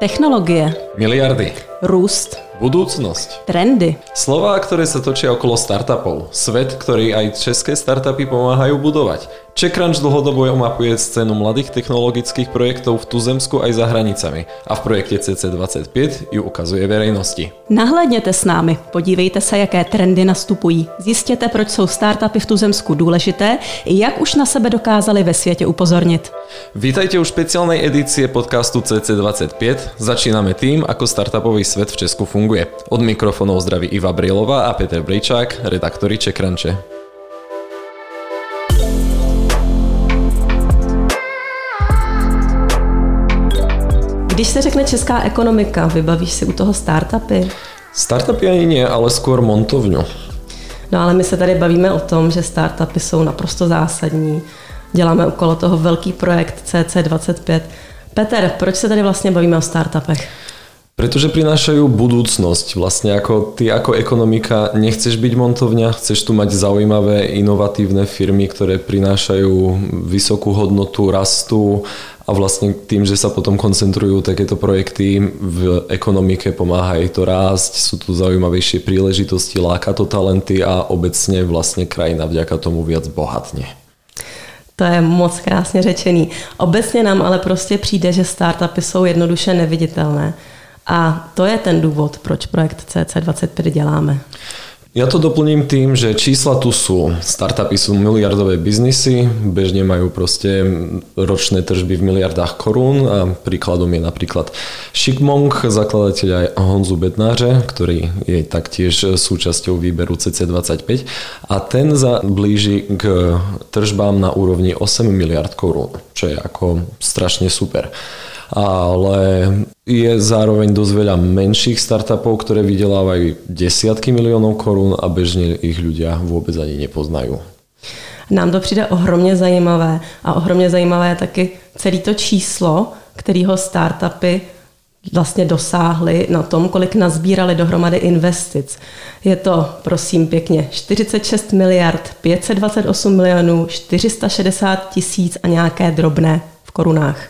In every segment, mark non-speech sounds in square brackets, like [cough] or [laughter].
Technologie, Miliardy. Růst, Budúcnosť. trendy. Slová, ktoré sa točia okolo startupov. Svet, ktorý aj české startupy pomáhajú budovať. CheckRunch dlhodobo mapuje scénu mladých technologických projektov v tuzemsku aj za hranicami a v projekte CC25 ju ukazuje verejnosti. Nahlédněte s námi, podívejte se, jaké trendy nastupují. Zjistěte, proč jsou startupy v tuzemsku důležité i jak už na sebe dokázali ve světě upozornit. Vítajte u špeciálnej edície podcastu CC25. Začíname tým, ako startupový svet v Česku funguje. Od mikrofónov zdraví Iva Brielová a Peter Brejčák, redaktori CheckRunche. Když se řekne česká ekonomika, vybavíš si u toho startupy? Startupy ani nie, ale skôr montovňu. No ale my se tady bavíme o tom, že startupy jsou naprosto zásadní. Děláme okolo toho velký projekt CC25. Peter, proč se tady vlastně bavíme o startupech? Pretože prinášajú budúcnosť. Vlastne ako ty ako ekonomika nechceš byť montovňa, chceš tu mať zaujímavé, inovatívne firmy, ktoré prinášajú vysokú hodnotu, rastu a vlastne tým, že sa potom koncentrujú takéto projekty v ekonomike, pomáha jej to rásť, sú tu zaujímavejšie príležitosti, láka to talenty a obecne vlastne krajina vďaka tomu viac bohatne. To je moc krásně řečený. Obecně nám ale prostě přijde, že startupy jsou jednoduše neviditelné. A to je ten důvod, proč projekt CC25 děláme. Ja to doplním tým, že čísla tu sú. Startupy sú miliardové biznisy, bežne majú proste ročné tržby v miliardách korún a príkladom je napríklad Shikmong, zakladateľ aj Honzu Bednáře, ktorý je taktiež súčasťou výberu CC25 a ten za blíži k tržbám na úrovni 8 miliard korún, čo je ako strašne super ale je zároveň dosť veľa menších startupov, ktoré vydelávajú desiatky miliónov korún a bežne ich ľudia vôbec ani nepoznajú. Nám to přijde ohromně zajímavé a ohromně zajímavé je taky celý to číslo, kterého startupy vlastně dosáhly na tom, kolik nazbírali dohromady investic. Je to, prosím pěkně, 46 miliard, 528 milionů, 460 tisíc a nějaké drobné v korunách.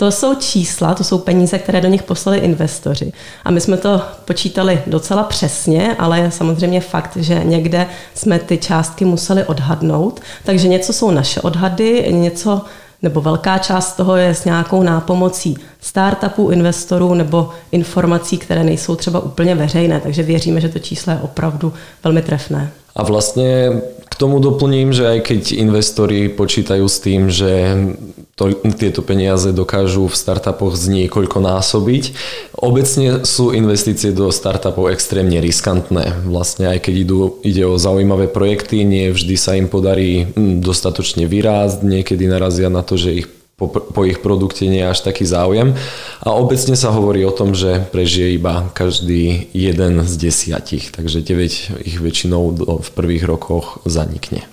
To jsou čísla, to jsou peníze, které do nich poslali investoři. A my jsme to počítali docela přesně, ale je samozřejmě fakt, že někde jsme ty částky museli odhadnout. Takže něco jsou naše odhady, něco nebo velká část toho je s nějakou nápomocí startupů, investorů nebo informací, které nejsou třeba úplně veřejné. Takže věříme, že to číslo je opravdu velmi trefné. A vlastne k tomu doplním, že aj keď investori počítajú s tým, že to, tieto peniaze dokážu v startupoch z niekoľko násobiť, obecne sú investície do startupov extrémne riskantné. Vlastne aj keď idú, ide o zaujímavé projekty, nie vždy sa im podarí hm, dostatočne vyrásť, niekedy narazia na to, že ich po, po ich produkte nie je až taký záujem. A obecne sa hovorí o tom, že prežije iba každý jeden z desiatich, takže 9 ich väčšinou v prvých rokoch zanikne.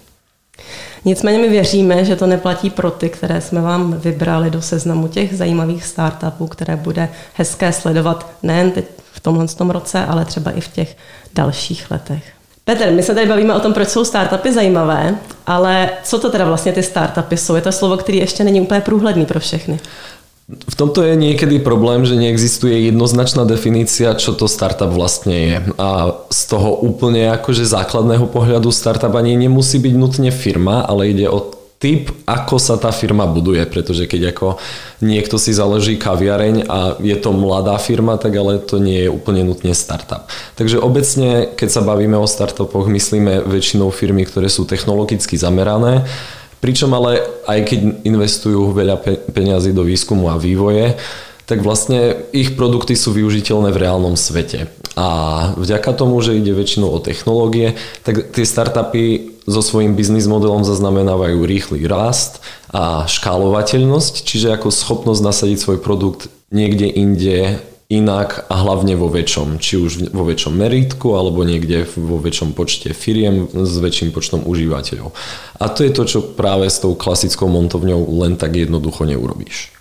Nicméně my věříme, že to neplatí pro ty, které jsme vám vybrali do seznamu těch zajímavých startupů, které bude hezké sledovat nejen teď v tomhle tom roce, ale třeba i v těch dalších letech. Petr, my se tady bavíme o tom, proč jsou startupy zajímavé, ale co to teda vlastně ty startupy jsou? Je to slovo, které ještě není úplně průhledný pro všechny. V tomto je niekedy problém, že neexistuje jednoznačná definícia, čo to startup vlastne je. A z toho úplne akože základného pohľadu startup ani nemusí byť nutne firma, ale ide o typ, ako sa tá firma buduje, pretože keď ako niekto si založí kaviareň a je to mladá firma, tak ale to nie je úplne nutne startup. Takže obecne, keď sa bavíme o startupoch, myslíme väčšinou firmy, ktoré sú technologicky zamerané, Pričom ale aj keď investujú veľa peňazí do výskumu a vývoje, tak vlastne ich produkty sú využiteľné v reálnom svete. A vďaka tomu, že ide väčšinou o technológie, tak tie startupy so svojím biznis modelom zaznamenávajú rýchly rast a škálovateľnosť, čiže ako schopnosť nasadiť svoj produkt niekde inde inak a hlavne vo väčšom, či už vo väčšom meritku alebo niekde vo väčšom počte firiem s väčším počtom užívateľov. A to je to, čo práve s tou klasickou montovňou len tak jednoducho neurobíš.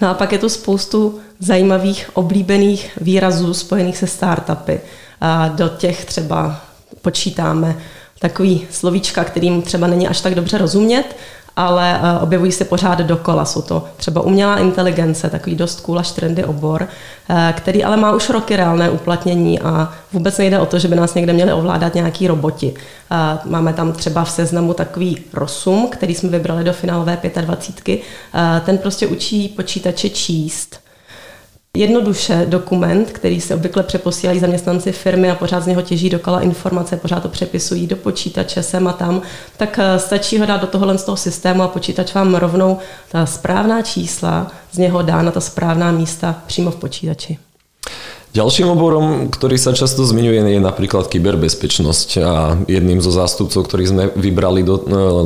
No a pak je tu spoustu zajímavých, oblíbených výrazů spojených se startupy. A do těch třeba počítáme takový slovíčka, kterým třeba není až tak dobře rozumět, ale eh, objevují se pořád dokola. Jsou to třeba umělá inteligence, takový dost cool až trendy obor, eh, který ale má už roky reálné uplatnění a vůbec nejde o to, že by nás někde měli ovládat nějaký roboti. Máme tam třeba v seznamu takový Rosum, který jsme vybrali do finálové 25. Ten prostě učí počítače číst jednoduše dokument, který se obvykle přeposílají zaměstnanci firmy a pořád z něho těží dokola informace, pořád to přepisují do počítače sem a tam, tak eh, stačí ho dát do tohohle z toho systému a počítač vám rovnou ta správná čísla z něho dá na ta správná místa přímo v počítači. Ďalším oborom, ktorý sa často zmiňuje, je napríklad kyberbezpečnosť a jedným zo zástupcov, ktorých sme vybrali do e,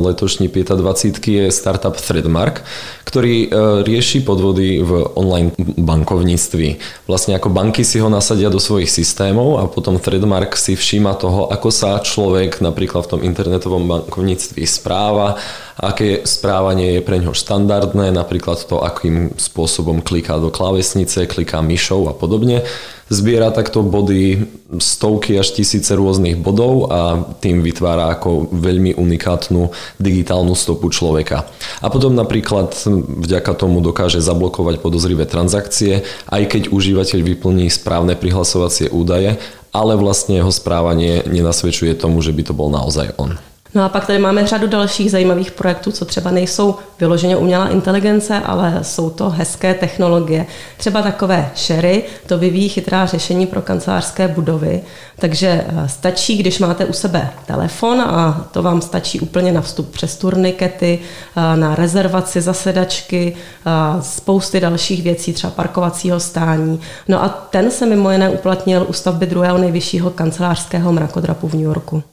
letošní 25 je startup Threadmark, ktorý e, rieši podvody v online bankovníctví. Vlastne ako banky si ho nasadia do svojich systémov a potom Threadmark si všíma toho, ako sa človek napríklad v tom internetovom bankovníctví správa, aké správanie je pre ňoho štandardné, napríklad to, akým spôsobom kliká do klávesnice, kliká myšou a podobne. Zbiera takto body stovky až tisíce rôznych bodov a tým vytvára ako veľmi unikátnu digitálnu stopu človeka. A potom napríklad vďaka tomu dokáže zablokovať podozrivé transakcie, aj keď užívateľ vyplní správne prihlasovacie údaje, ale vlastne jeho správanie nenasvedčuje tomu, že by to bol naozaj on. No a pak tady máme řadu dalších zajímavých projektů, co třeba nejsou vyloženě umělá inteligence, ale jsou to hezké technologie. Třeba takové Sherry, to vyvíjí chytrá řešení pro kancelářské budovy, takže eh, stačí, když máte u sebe telefon a to vám stačí úplně na vstup přes turnikety, eh, na rezervaci zasedačky, eh, spousty dalších věcí, třeba parkovacího stání. No a ten se mimo jiné uplatnil u stavby druhého nejvyššího kancelářského mrakodrapu v New Yorku.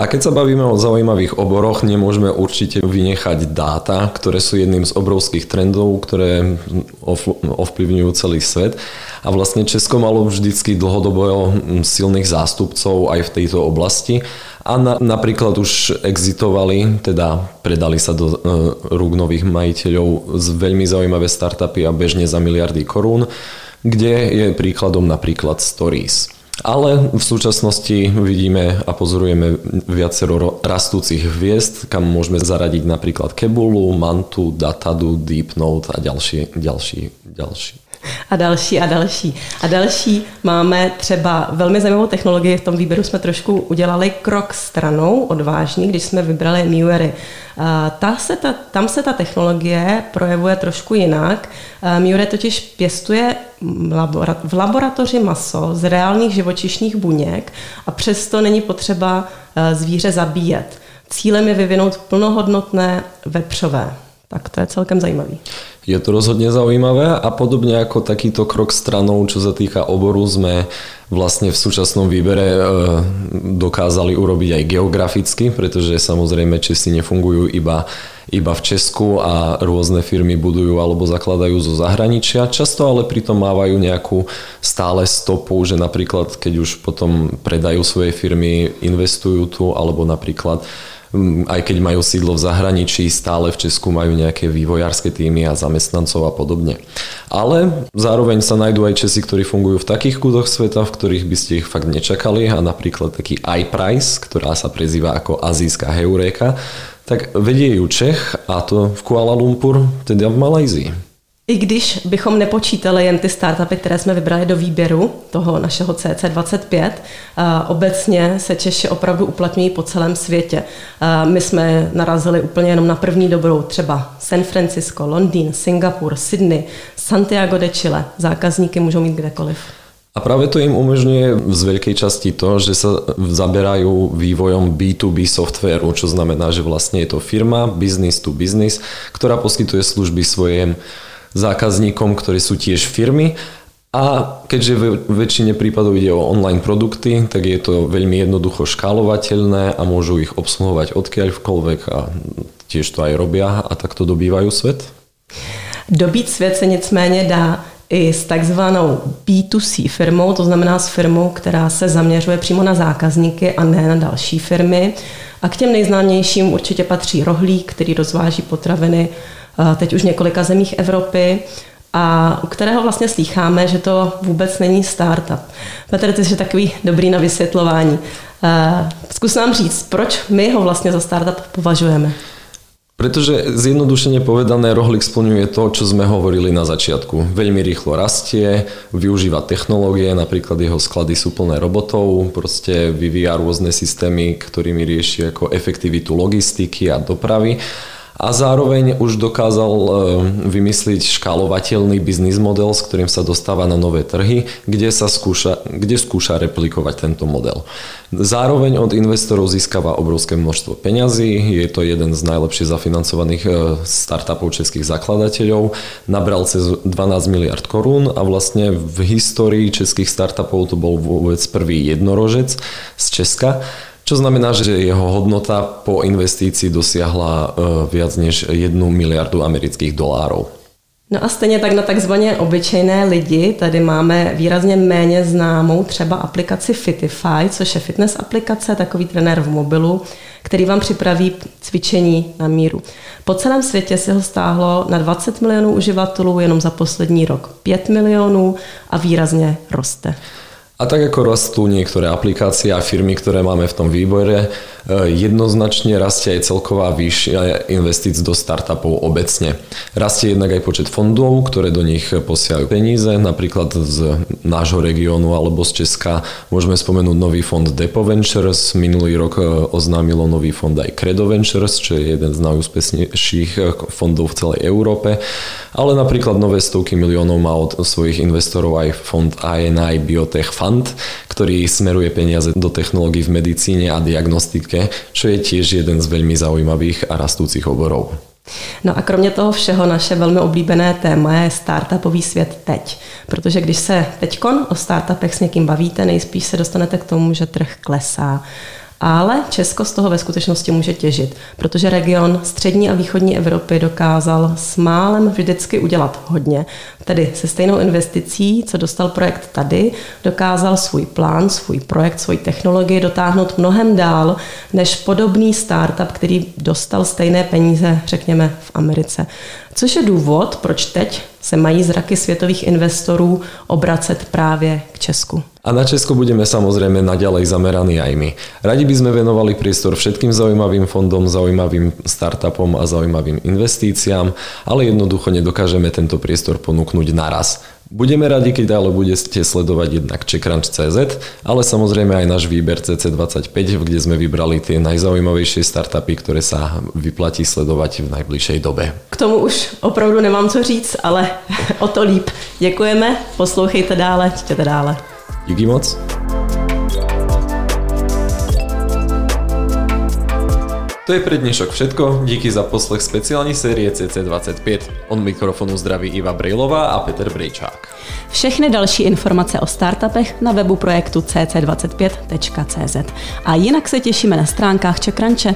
A keď sa bavíme o zaujímavých oboroch, nemôžeme určite vynechať dáta, ktoré sú jedným z obrovských trendov, ktoré ovplyvňujú celý svet. A vlastne Česko malo vždycky dlhodobo silných zástupcov aj v tejto oblasti. A na, napríklad už exitovali, teda predali sa do e, rúk nových majiteľov z veľmi zaujímavé startupy a bežne za miliardy korún, kde je príkladom napríklad Stories. Ale v súčasnosti vidíme a pozorujeme viacero rastúcich hviezd, kam môžeme zaradiť napríklad Kebulu, Mantu, Datadu, Deepnote a ďalší, ďalší, ďalší. A další a další. A další máme třeba velmi zajímavou technologii. V tom výběru jsme trošku udělali krok stranou, odvážný, když jsme vybrali Muery. Ta se ta, tam se ta technologie projevuje trošku jinak. Mure totiž pěstuje v laboratoři maso z reálných živočišných buněk a přesto není potřeba zvíře zabíjet. Cílem je vyvinout plnohodnotné vepřové. Tak to je celkem zajímavý. Je to rozhodne zaujímavé a podobne ako takýto krok stranou, čo sa týka oboru, sme vlastne v súčasnom výbere e, dokázali urobiť aj geograficky, pretože samozrejme Česi nefungujú iba, iba v Česku a rôzne firmy budujú alebo zakladajú zo zahraničia. Často ale pritom mávajú nejakú stále stopu, že napríklad keď už potom predajú svoje firmy, investujú tu alebo napríklad aj keď majú sídlo v zahraničí, stále v Česku majú nejaké vývojárske týmy a zamestnancov a podobne. Ale zároveň sa nájdú aj Česi, ktorí fungujú v takých kútoch sveta, v ktorých by ste ich fakt nečakali a napríklad taký iPrice, ktorá sa prezýva ako azijská heuréka, tak vedie ju Čech a to v Kuala Lumpur, teda v Malajzii. I když bychom nepočítali jen ty startupy, které jsme vybrali do výběru toho našeho CC25, obecně se Češi opravdu uplatňují po celém světě. My jsme narazili úplně jenom na první dobrou, třeba San Francisco, Londýn, Singapur, Sydney, Santiago de Chile. Zákazníky můžou mít kdekoliv. A práve to im umožňuje z veľkej časti to, že sa zaberajú vývojom B2B softvéru, čo znamená, že vlastne je to firma business to business, ktorá poskytuje služby svojim zákazníkom, ktorí sú tiež firmy a keďže v väčšine prípadov ide o online produkty, tak je to veľmi jednoducho škálovateľné a môžu ich obsluhovať odkiaľvkoľvek a tiež to aj robia a takto dobývajú svet? Dobít svět se nicméně dá i s takzvanou B2C firmou, to znamená s firmou, která se zaměřuje přímo na zákazníky a ne na další firmy. A k těm nejznámějším určitě patří rohlík, který rozváží potraviny teď už několika zemích Evropy a u kterého vlastně slýcháme, že to vůbec není startup. Petr, ty jsi takový dobrý na vysvětlování. Zkus nám říct, proč my ho vlastně za startup považujeme? Pretože zjednodušene povedané Rohlik splňuje to, čo sme hovorili na začiatku. Veľmi rýchlo rastie, využíva technológie, napríklad jeho sklady sú plné robotov, proste vyvíja rôzne systémy, ktorými rieši ako efektivitu logistiky a dopravy a zároveň už dokázal e, vymysliť škálovateľný biznis model, s ktorým sa dostáva na nové trhy, kde, sa skúša, kde skúša replikovať tento model. Zároveň od investorov získava obrovské množstvo peňazí, je to jeden z najlepšie zafinancovaných e, startupov českých zakladateľov, nabral cez 12 miliard korún a vlastne v histórii českých startupov to bol vôbec prvý jednorožec z Česka čo znamená, že jeho hodnota po investícii dosiahla e, viac než 1 miliardu amerických dolárov. No a stejně tak na takzvaně obyčejné lidi, tady máme výrazně méně známou třeba aplikaci Fitify, což je fitness aplikace, takový trenér v mobilu, který vám připraví cvičení na míru. Po celém světě se ho stáhlo na 20 milionů uživatelů jenom za poslední rok 5 milionů a výrazně roste. A tak ako rastú niektoré aplikácie a firmy, ktoré máme v tom výbore, e, jednoznačne rastie aj celková výšia investíc do startupov obecne. Rastie jednak aj počet fondov, ktoré do nich posielajú peníze, napríklad z nášho regiónu alebo z Česka. Môžeme spomenúť nový fond Depo Ventures, minulý rok e, oznámilo nový fond aj Credo Ventures, čo je jeden z najúspešnejších e, fondov v celej Európe, ale napríklad nové stovky miliónov má od svojich investorov aj fond INI Biotech Fund, Fund, ktorý smeruje peniaze do technológií v medicíne a diagnostike, čo je tiež jeden z veľmi zaujímavých a rastúcich oborov. No a kromě toho všeho naše velmi oblíbené téma je startupový svět teď. Protože když se teďkon o startupech s někým bavíte, nejspíš se dostanete k tomu, že trh klesá ale Česko z toho ve skutečnosti může těžit, protože region střední a východní Evropy dokázal s málem vždycky udělat hodně. Tedy se stejnou investicí, co dostal projekt tady, dokázal svůj plán, svůj projekt, svoji technologii dotáhnout mnohem dál než podobný startup, který dostal stejné peníze, řekněme, v Americe. Což je důvod, proč teď se mají zraky světových investorů obracet právě k Česku. A na Česko budeme samozrejme naďalej zameraní aj my. Radi by sme venovali priestor všetkým zaujímavým fondom, zaujímavým startupom a zaujímavým investíciám, ale jednoducho nedokážeme tento priestor ponúknuť naraz. Budeme radi, keď ale budete sledovať jednak CheckRunch.cz, ale samozrejme aj náš výber CC25, kde sme vybrali tie najzaujímavejšie startupy, ktoré sa vyplatí sledovať v najbližšej dobe. K tomu už opravdu nemám co říct, ale [laughs] o to líp. Děkujeme, poslouchejte dále, čtěte dále. Díky moc. To je pre dnešok všetko, díky za poslech speciální série CC25. On mikrofonu zdraví Iva Brejlová a Petr Brejčák. Všechny další informace o startupech na webu projektu cc25.cz. A jinak se těšíme na stránkách Čekranče.